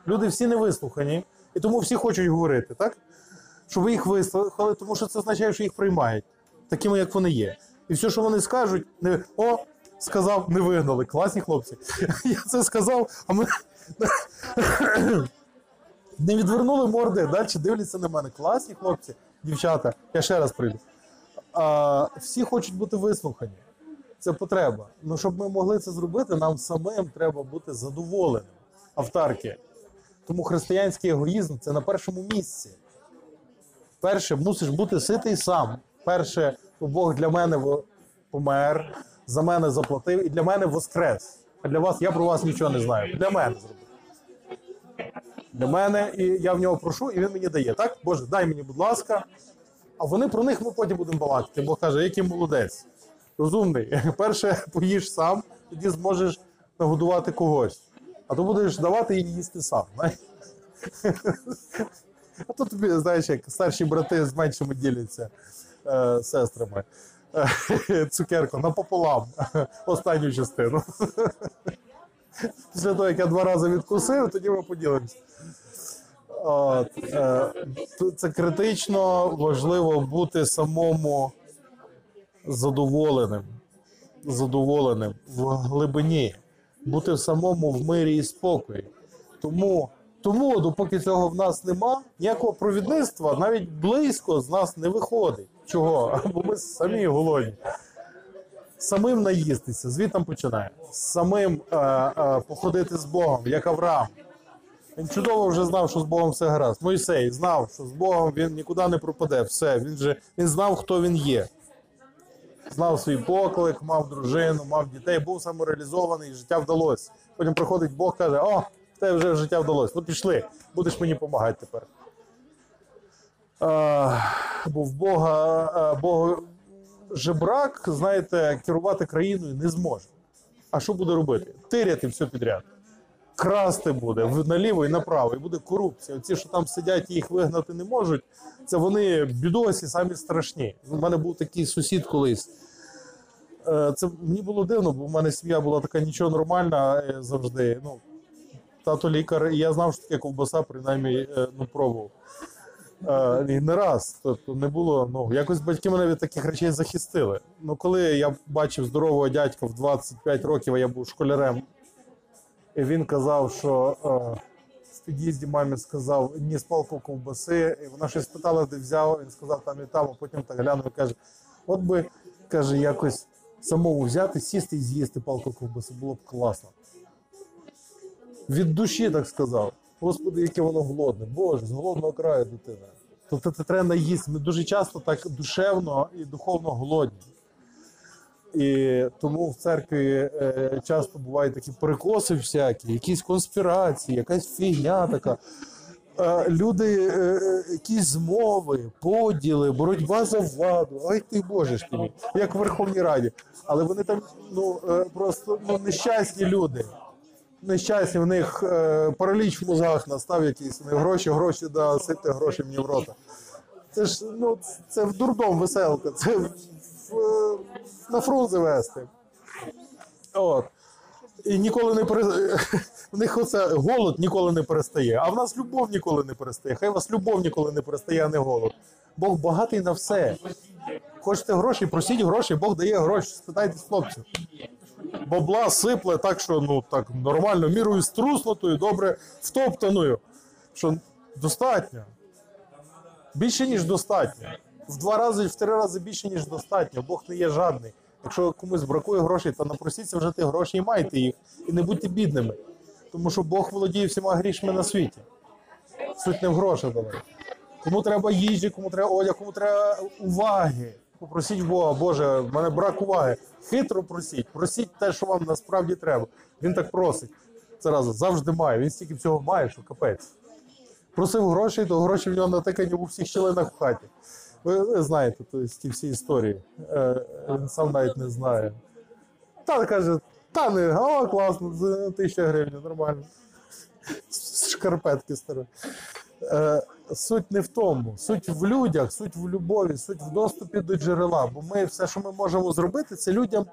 Люди всі не вислухані, і тому всі хочуть говорити, так? Щоб ви їх вислухали, тому що це означає, що їх приймають, такими, як вони є. І все, що вони скажуть, не о, сказав, не вигнали. Класні хлопці. Я це сказав, а ми не відвернули морди, далі дивляться на мене. Класні хлопці, дівчата. Я ще раз прийду. А, всі хочуть бути вислухані. Це потреба. Ну, щоб ми могли це зробити, нам самим треба бути задоволеним. Автарки. Тому християнський егоїзм це на першому місці. Перше, мусиш бути ситий сам. Перше, Бог для мене помер, за мене заплатив і для мене воскрес. А для вас я про вас нічого не знаю. Для мене зробив. Для мене, і я в нього прошу, і він мені дає. Так, Боже, дай мені, будь ласка. А вони про них ми потім будемо балакати. Бог каже, який молодець. Розумний. Перше поїж сам, тоді зможеш нагодувати когось. А то будеш давати і їсти сам. А то тобі, знаєш, як старші брати з меншими діляться е, сестрами. Цукерку напополам. Останню частину. Після того, як я два рази відкусив, тоді ми поділимося. От, е, це критично важливо бути самому задоволеним. Задоволеним в глибині, бути в самому в мирі і спокої. Тому, тому, допоки цього в нас нема, ніякого провідництва навіть близько з нас не виходить. Чого? Бо ми самі голодні. Самим наїстися, звідтам починає. Самим е, е, походити з Богом, як Авраам. Він чудово вже знав, що з Богом все гаразд. Мойсей знав, що з Богом він нікуди не пропаде. Все, він же він знав, хто він є. Знав свій поклик, мав дружину, мав дітей, був самореалізований, життя вдалося. Потім приходить Бог, каже: О, в тебе вже життя вдалося. Ну пішли, будеш мені допомагати тепер. Бо в Бога, Бога жебрак, знаєте, керувати країною не зможе. А що буде робити? Тиряти все підряд. Красти буде наліво і направо, і буде корупція. Оці, що там сидять їх вигнати не можуть, це вони бідосі самі страшні. У мене був такий сусід колись. Е, Це мені було дивно, бо в мене сім'я була така нічого нормальна завжди. Ну, тато лікар, і я знав, що таке ковбаса, принаймні е, ну, пробував. І не раз. Тобто не було. Ну, якось батьки мене від таких речей захистили. Ну, коли я бачив здорового дядька в 25 років, а я був школярем, і він казав, що е, в під'їзді мамі сказав, ні палку ковбаси, і вона щось питала, де взяв, він сказав там і там, а потім так глянув і каже: от би, каже, якось самому взяти, сісти і з'їсти палку ковбаси, було б класно. Від душі так сказав. Господи, яке воно голодне. Боже, з голодного краю дитина. Тобто це треба наїсти. Ми дуже часто так душевно і духовно голодні. І тому в церкві е, часто бувають такі перекоси всякі, якісь конспірації, якась фігня така. Е, люди, е, е, якісь змови, поділи, боротьба за владу. Ой ти Боже ж мій, як в Верховній Раді. Але вони там ну, е, просто ну, нещасні люди. Нещасні, в них е, параліч в мозгах настав якийсь, вони гроші, гроші, да, сипте гроші мені в рота. Це ж ну, це в дурдом веселка, це в, в, на фрунзе вести. От. І ніколи не пере... В них оце голод ніколи не перестає, а в нас любов ніколи не перестає. Хай у вас любов ніколи не перестає, а не голод. Бог багатий на все. Хочете гроші, просіть гроші, Бог дає гроші. Спитайте хлопців. Бабла сипле так, що ну так нормально, мірою струснутою, добре втоптаною. Що достатньо. Більше, ніж достатньо. В два рази, в три рази більше, ніж достатньо. Бог не є жадний. Якщо комусь бракує грошей, то напросіться вже тих грошей і майте їх. І не будьте бідними. Тому що Бог володіє всіма грішми на світі. Суть не в грошах давай. Кому треба їжі, кому треба одяг, кому треба уваги. Попросіть Бога, Боже, в мене брак уваги. Хитро просіть, просіть те, що вам насправді треба. Він так просить. Це раз завжди має. Він стільки всього має, що капець. Просив грошей, то гроші в нього натикані у всіх щілинах в хаті. Ви, знаєте ті всі історії. Е, він сам навіть не знає. Та каже, та не, о, класно, тисяча гривень, нормально. Шкарпетки старі. Е, суть не в тому, суть в людях, суть в любові, суть в доступі до джерела. Бо ми все, що ми можемо зробити, це людям.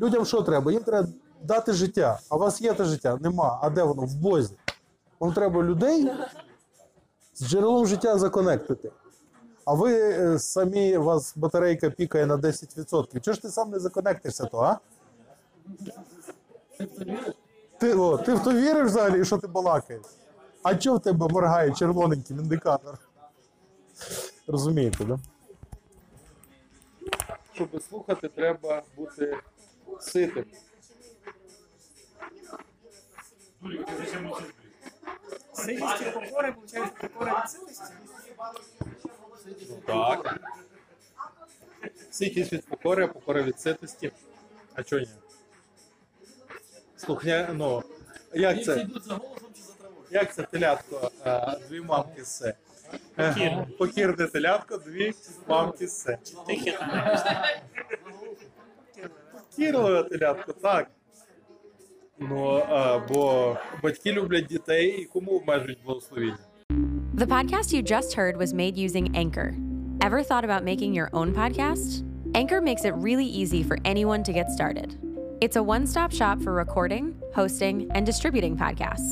Людям що треба? Їм треба дати життя. А у вас є те життя? Нема. А де воно? В Бозі. Вам треба людей з джерелом життя законектити. А ви е, самі, у вас батарейка пікає на 10%. Чого ж ти сам не законектишся, то, а? Ти, о, ти в то віриш взагалі, що ти балакаєш? А чого в тебе моргає червоненький індикатор? Розумієте, да? Щоб слухати, треба бути ситим. Ситість і покори, виходить, покора від ситості. Так. Ситість від покори, а покора від ситості. А чого ні? Слухня, ну, як це? Як це телятко, е, дві мамки все? Покірне. Покірне телятко, дві мамки все. Тихе там якось. Покірливе телятко, так. Ну, а, бо батьки люблять дітей і кому обмежують благословіння? The podcast you just heard was made using Anchor. Ever thought about making your own podcast? Anchor makes it really easy for anyone to get started. It's a one stop shop for recording, hosting, and distributing podcasts.